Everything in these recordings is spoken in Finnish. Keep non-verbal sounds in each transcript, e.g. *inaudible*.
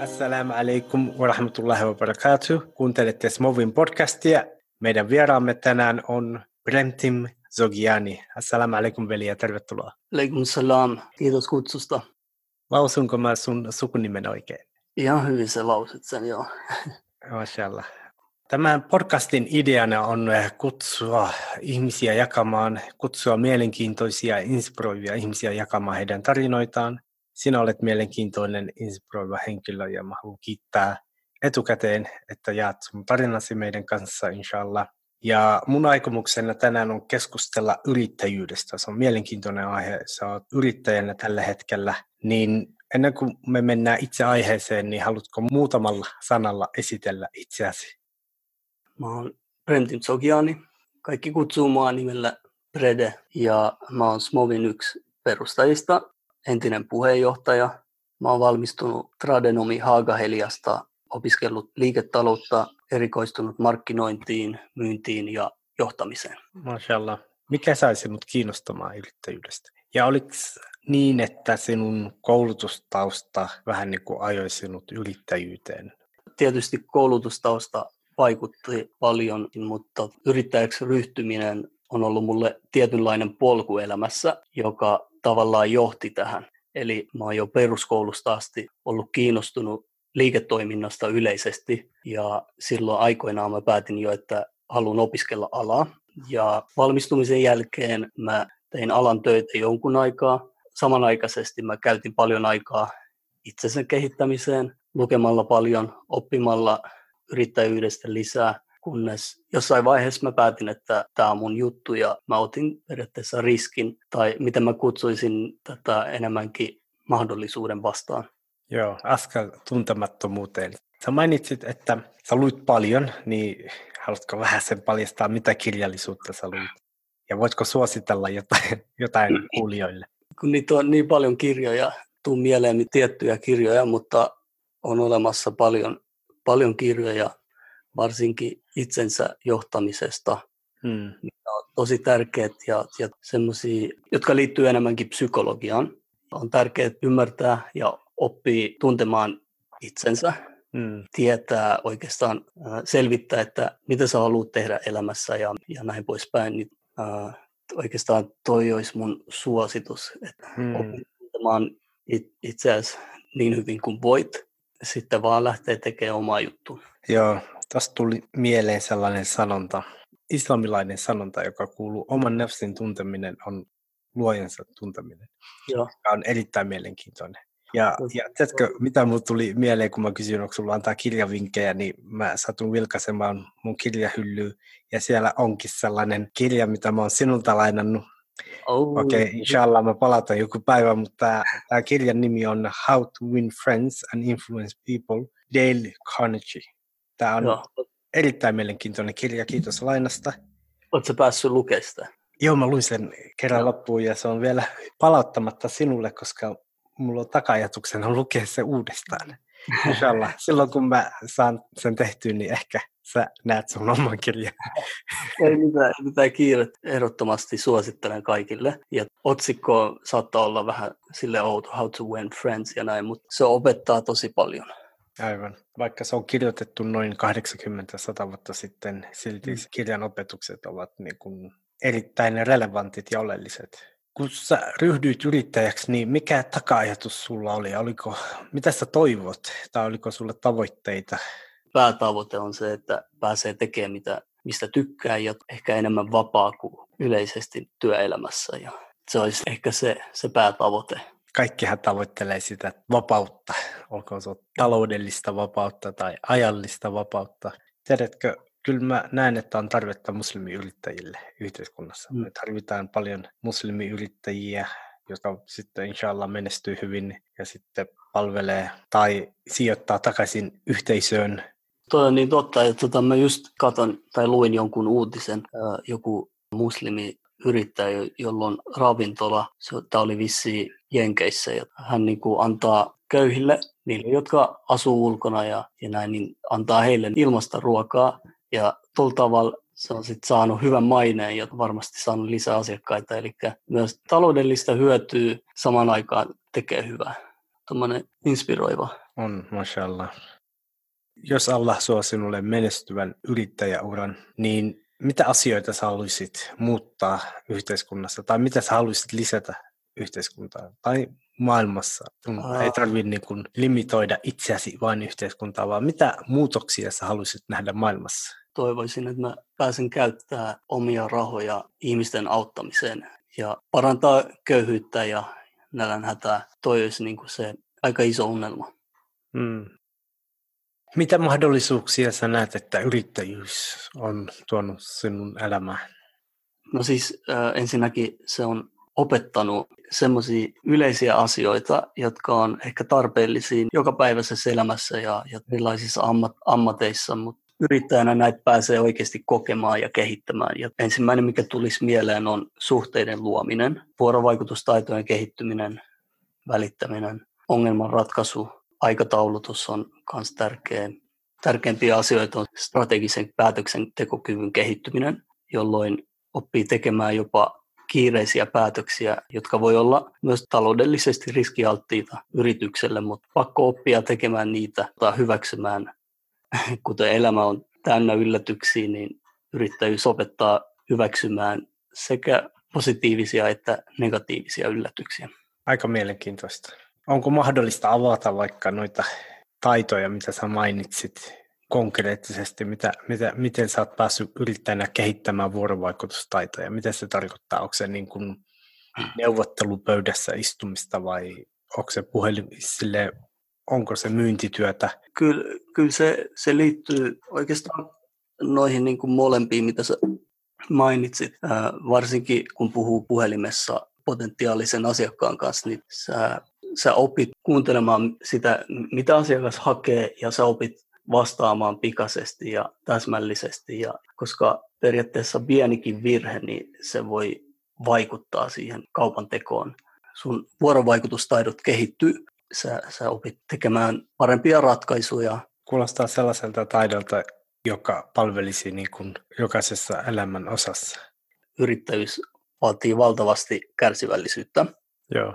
Assalamu alaikum wa rahmatullahi wa barakatuh. Kuuntelette Smovin podcastia. Meidän vieraamme tänään on Bremtim Zogiani. Assalamu alaikum veli ja tervetuloa. Alaikum salam. Kiitos kutsusta. Lausunko mä sun sukunimen oikein? Ihan hyvin se lausit sen, joo. *laughs* Mashallah. Tämän podcastin ideana on kutsua ihmisiä jakamaan, kutsua mielenkiintoisia inspiroivia ihmisiä jakamaan heidän tarinoitaan. Sinä olet mielenkiintoinen, inspiroiva henkilö ja mä haluan kiittää etukäteen, että jaat sun tarinasi meidän kanssa, inshallah. Ja mun aikomuksena tänään on keskustella yrittäjyydestä. Se on mielenkiintoinen aihe. Sä oot yrittäjänä tällä hetkellä. Niin ennen kuin me mennään itse aiheeseen, niin haluatko muutamalla sanalla esitellä itseäsi? Mä oon Brentin Sogiani. Kaikki kutsuu mua nimellä Brede ja mä oon Smovin yksi perustajista, entinen puheenjohtaja. Mä oon valmistunut tradenomi Haagaheliasta, opiskellut liiketaloutta, erikoistunut markkinointiin, myyntiin ja johtamiseen. Mashallah. Mikä sai sinut kiinnostamaan yrittäjyydestä? Ja oliko niin, että sinun koulutustausta vähän niin kuin ajoi sinut yrittäjyyteen? Tietysti koulutustausta vaikutti paljon, mutta yrittäjäksi ryhtyminen on ollut mulle tietynlainen polku elämässä, joka tavallaan johti tähän. Eli mä oon jo peruskoulusta asti ollut kiinnostunut liiketoiminnasta yleisesti ja silloin aikoinaan mä päätin jo, että haluan opiskella alaa. Ja valmistumisen jälkeen mä tein alan töitä jonkun aikaa. Samanaikaisesti mä käytin paljon aikaa itsensä kehittämiseen, lukemalla paljon, oppimalla yrittäjyydestä lisää, kunnes jossain vaiheessa mä päätin, että tämä on mun juttu ja mä otin periaatteessa riskin, tai miten mä kutsuisin tätä enemmänkin mahdollisuuden vastaan. Joo, askel tuntemattomuuteen. Sä mainitsit, että sä luit paljon, niin haluatko vähän sen paljastaa, mitä kirjallisuutta sä luit? Ja voitko suositella jotain, jotain kuulijoille? Kun niitä on niin paljon kirjoja, tuu mieleen tiettyjä kirjoja, mutta on olemassa paljon paljon kirjoja, varsinkin itsensä johtamisesta, hmm. mitkä on tosi tärkeät ja, ja semmoisia, jotka liittyy enemmänkin psykologiaan. On tärkeää ymmärtää ja oppia tuntemaan itsensä, hmm. tietää oikeastaan, äh, selvittää, että mitä sä haluat tehdä elämässä ja, ja näin poispäin. Niin, äh, oikeastaan toi olisi mun suositus, että hmm. oppii tuntemaan it, itseäsi niin hyvin kuin voit sitten vaan lähtee tekemään omaa juttua. Joo, tästä tuli mieleen sellainen sanonta, islamilainen sanonta, joka kuuluu oman nefsin tunteminen on luojansa tunteminen. Joo. Joka on erittäin mielenkiintoinen. Ja, ja tiedätkö, mitä mulle tuli mieleen, kun mä kysyin, onko sulla antaa kirjavinkkejä, niin mä satun vilkaisemaan mun kirjahyllyä, ja siellä onkin sellainen kirja, mitä mä oon sinulta lainannut, Oh. Okei, okay, inshallah mä palataan joku päivä, mutta tämä kirjan nimi on How to Win Friends and Influence People, Dale Carnegie. Tämä on Joo. erittäin mielenkiintoinen kirja, kiitos lainasta. Oletko päässyt lukemaan sitä? Joo, mä luin sen kerran Joo. loppuun ja se on vielä palauttamatta sinulle, koska mulla on takajatuksena lukea se uudestaan. *laughs* Inshallah. Silloin kun mä saan sen tehtyä, niin ehkä sä näet sun oman kirjan. *laughs* Ei mitään, mitään kiire. Ehdottomasti suosittelen kaikille. Ja otsikko saattaa olla vähän sille outo, how to win friends ja näin, mutta se opettaa tosi paljon. Aivan. Vaikka se on kirjoitettu noin 80-100 vuotta sitten, silti mm. kirjan opetukset ovat niin kuin erittäin relevantit ja oleelliset. Kun sä ryhdyit yrittäjäksi, niin mikä taka-ajatus sulla oli? Oliko, mitä sä toivot? Tai oliko sulla tavoitteita? Päätavoite on se, että pääsee tekemään mitä, mistä tykkää ja ehkä enemmän vapaa kuin yleisesti työelämässä. Ja se olisi ehkä se, se päätavoite. Kaikkihan tavoittelee sitä vapautta, olkoon se taloudellista vapautta tai ajallista vapautta. Tiedätkö, kyllä mä näen, että on tarvetta muslimiyrittäjille yhteiskunnassa. Mm. Me tarvitaan paljon muslimiyrittäjiä, jotka sitten inshallah menestyy hyvin ja sitten palvelee tai sijoittaa takaisin yhteisöön. Toi on niin totta, että tota, mä just katon tai luin jonkun uutisen, joku muslimi yrittäjä, jolla on ravintola, tämä oli vissi Jenkeissä, ja hän niin kuin antaa köyhille, niille, jotka asuu ulkona ja, ja näin, niin antaa heille ilmasta ruokaa ja tuolla tavalla se on sitten saanut hyvän maineen ja varmasti saanut lisää asiakkaita. Eli myös taloudellista hyötyä saman aikaan tekee hyvää. inspiroiva. On, mashallah. Jos Allah suo sinulle menestyvän yrittäjäuran, niin mitä asioita sä haluaisit muuttaa yhteiskunnassa tai mitä sä haluaisit lisätä yhteiskuntaan tai maailmassa? Sun ei tarvitse niin kuin limitoida itseäsi vain yhteiskuntaa, vaan mitä muutoksia sä haluaisit nähdä maailmassa? Toivoisin, että mä pääsen käyttämään omia rahoja ihmisten auttamiseen ja parantaa köyhyyttä ja nälänhätää. Toi olisi niin kuin se aika iso unelma. Hmm. Mitä mahdollisuuksia sä näet, että yrittäjyys on tuonut sinun elämään? No siis äh, ensinnäkin se on opettanut semmoisia yleisiä asioita, jotka on ehkä tarpeellisia jokapäiväisessä elämässä ja, ja erilaisissa ammat, ammateissa, mutta yrittäjänä näitä pääsee oikeasti kokemaan ja kehittämään. Ja ensimmäinen, mikä tulisi mieleen, on suhteiden luominen, vuorovaikutustaitojen kehittyminen, välittäminen, ongelmanratkaisu, aikataulutus on myös tärkeä. Tärkeimpiä asioita on strategisen päätöksentekokyvyn kehittyminen, jolloin oppii tekemään jopa kiireisiä päätöksiä, jotka voi olla myös taloudellisesti riskialttiita yritykselle, mutta pakko oppia tekemään niitä tai hyväksymään, *laughs* kuten elämä on täynnä yllätyksiä, niin yrittäjyys opettaa hyväksymään sekä positiivisia että negatiivisia yllätyksiä. Aika mielenkiintoista. Onko mahdollista avata vaikka noita taitoja, mitä sä mainitsit konkreettisesti, mitä, mitä, miten sä oot päässyt yrittäjänä kehittämään vuorovaikutustaitoja? Mitä se tarkoittaa? Onko se niin kuin neuvottelupöydässä istumista vai onko se puhelin sille, onko se myyntityötä? Kyllä, kyllä se, se liittyy oikeastaan noihin niin kuin molempiin, mitä sä mainitsit. Äh, varsinkin kun puhuu puhelimessa potentiaalisen asiakkaan kanssa, niin sä sä opit kuuntelemaan sitä, mitä asiakas hakee, ja sä opit vastaamaan pikaisesti ja täsmällisesti, ja koska periaatteessa pienikin virhe, niin se voi vaikuttaa siihen kaupan tekoon. Sun vuorovaikutustaidot kehittyy, sä, sä opit tekemään parempia ratkaisuja. Kuulostaa sellaiselta taidolta, joka palvelisi niin kuin jokaisessa elämän osassa. Yrittäjyys vaatii valtavasti kärsivällisyyttä. Joo.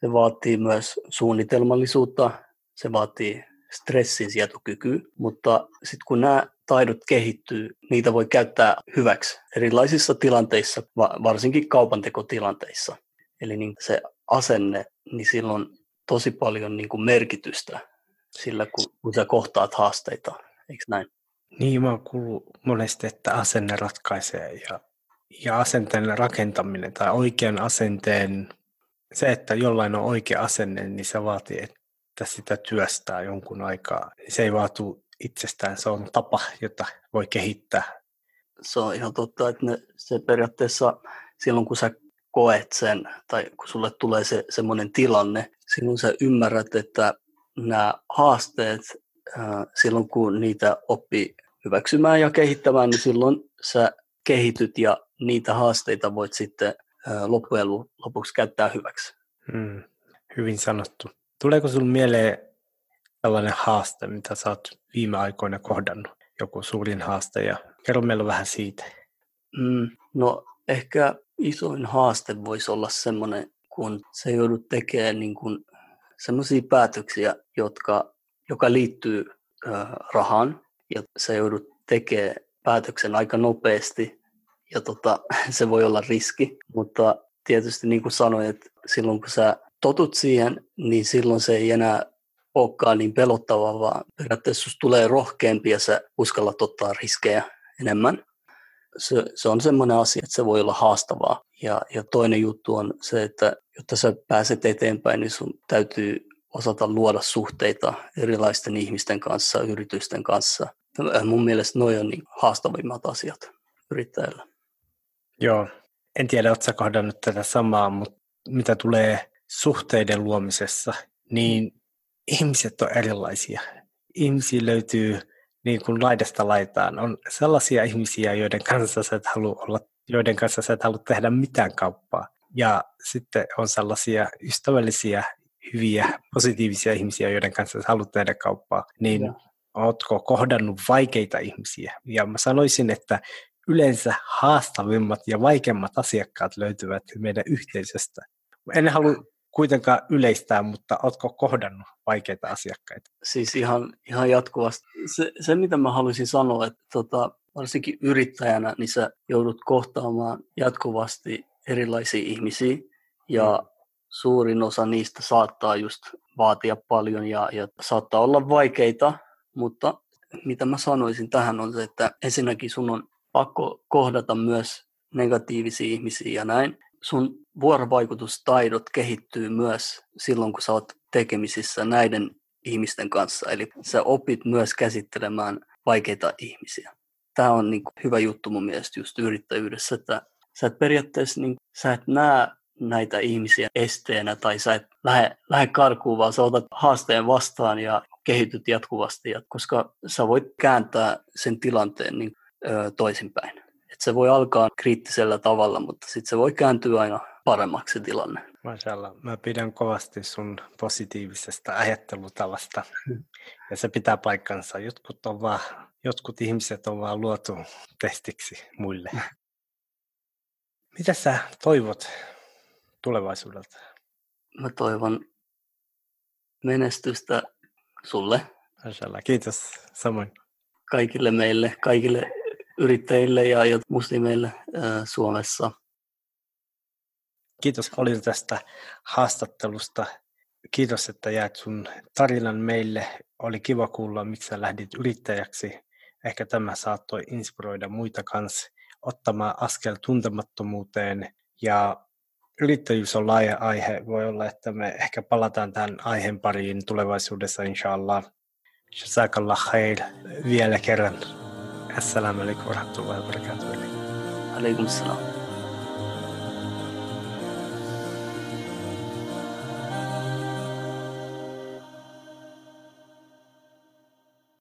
Se vaatii myös suunnitelmallisuutta, se vaatii stressin sietokykyä, mutta sitten kun nämä taidot kehittyy, niitä voi käyttää hyväksi erilaisissa tilanteissa, varsinkin kaupantekotilanteissa. Eli niin se asenne, niin silloin tosi paljon niin kuin merkitystä sillä, kun, kun sä kohtaat haasteita, eikö näin? Niin, mä oon kuullut monesti, että asenne ratkaisee ja, ja asenteen rakentaminen tai oikean asenteen se, että jollain on oikea asenne, niin se vaatii, että sitä työstää jonkun aikaa. Se ei vaatu itsestään, se on tapa, jota voi kehittää. Se on ihan totta, että ne, se periaatteessa silloin kun sä koet sen, tai kun sulle tulee se semmoinen tilanne, silloin sä ymmärrät, että nämä haasteet, silloin kun niitä oppii hyväksymään ja kehittämään, niin silloin sä kehityt ja niitä haasteita voit sitten loppujen lopuksi käyttää hyväksi. Hmm, hyvin sanottu. Tuleeko sinulle mieleen tällainen haaste, mitä sä oot viime aikoina kohdannut? Joku suurin haaste ja kerro meille vähän siitä. Hmm, no ehkä isoin haaste voisi olla semmoinen, kun se joudut tekemään niin kuin sellaisia päätöksiä, jotka, joka liittyy äh, rahaan ja se joudut tekemään päätöksen aika nopeasti ja tota, *laughs* se voi olla riski, mutta tietysti niin kuin sanoin, että silloin kun sä totut siihen, niin silloin se ei enää olekaan niin pelottavaa, vaan periaatteessa tulee rohkeampi ja sä uskallat ottaa riskejä enemmän. Se, se on semmoinen asia, että se voi olla haastavaa. Ja, ja toinen juttu on se, että jotta sä pääset eteenpäin, niin sun täytyy osata luoda suhteita erilaisten ihmisten kanssa, yritysten kanssa. Mun mielestä noin on niin haastavimmat asiat yrittäjällä. Joo, en tiedä, oletko kohdannut tätä samaa, mutta mitä tulee suhteiden luomisessa, niin ihmiset on erilaisia. Ihmisiä löytyy niin kuin laidasta laitaan. On sellaisia ihmisiä, joiden kanssa sä et halua olla, joiden kanssa sä et halua tehdä mitään kauppaa. Ja sitten on sellaisia ystävällisiä, hyviä, positiivisia ihmisiä, joiden kanssa sä haluat tehdä kauppaa. Niin ja. ootko kohdannut vaikeita ihmisiä? Ja mä sanoisin, että yleensä haastavimmat ja vaikeimmat asiakkaat löytyvät meidän yhteisöstä. En halua kuitenkaan yleistää, mutta oletko kohdannut vaikeita asiakkaita? Siis ihan, ihan jatkuvasti. Se, se, mitä mä haluaisin sanoa, että tota, varsinkin yrittäjänä, niin sä joudut kohtaamaan jatkuvasti erilaisia ihmisiä ja mm. suurin osa niistä saattaa just vaatia paljon ja, ja saattaa olla vaikeita, mutta mitä mä sanoisin tähän on se, että ensinnäkin sun on pakko kohdata myös negatiivisia ihmisiä ja näin. Sun vuorovaikutustaidot kehittyy myös silloin, kun sä oot tekemisissä näiden ihmisten kanssa. Eli sä opit myös käsittelemään vaikeita ihmisiä. Tämä on niin hyvä juttu mun mielestä just yrittäjyydessä, että sä et periaatteessa niin, sä et näe näitä ihmisiä esteenä tai sä et lähde, lähde karkuun, vaan sä otat haasteen vastaan ja kehityt jatkuvasti, ja, koska sä voit kääntää sen tilanteen niin, toisinpäin. Se voi alkaa kriittisellä tavalla, mutta sitten se voi kääntyä aina paremmaksi tilanne. Mashallah. Mä pidän kovasti sun positiivisesta ajattelutavasta *laughs* ja se pitää paikkansa. Jotkut, on vaan, jotkut ihmiset on vaan luotu testiksi muille. *laughs* Mitä sä toivot tulevaisuudelta? Mä toivon menestystä sulle. Mashallah. Kiitos samoin. Kaikille meille, kaikille yrittäjille ja muslimeille Suomessa. Kiitos paljon tästä haastattelusta. Kiitos, että jäät sun tarinan meille. Oli kiva kuulla, miksi sä lähdit yrittäjäksi. Ehkä tämä saattoi inspiroida muita kanssa ottamaan askel tuntemattomuuteen. Ja yrittäjyys on laaja aihe. Voi olla, että me ehkä palataan tähän aiheen pariin tulevaisuudessa, inshallah. Jazakallah khair vielä kerran. Assalamu alaikum warahmatullahi wabarakatuh. Alaikum salam.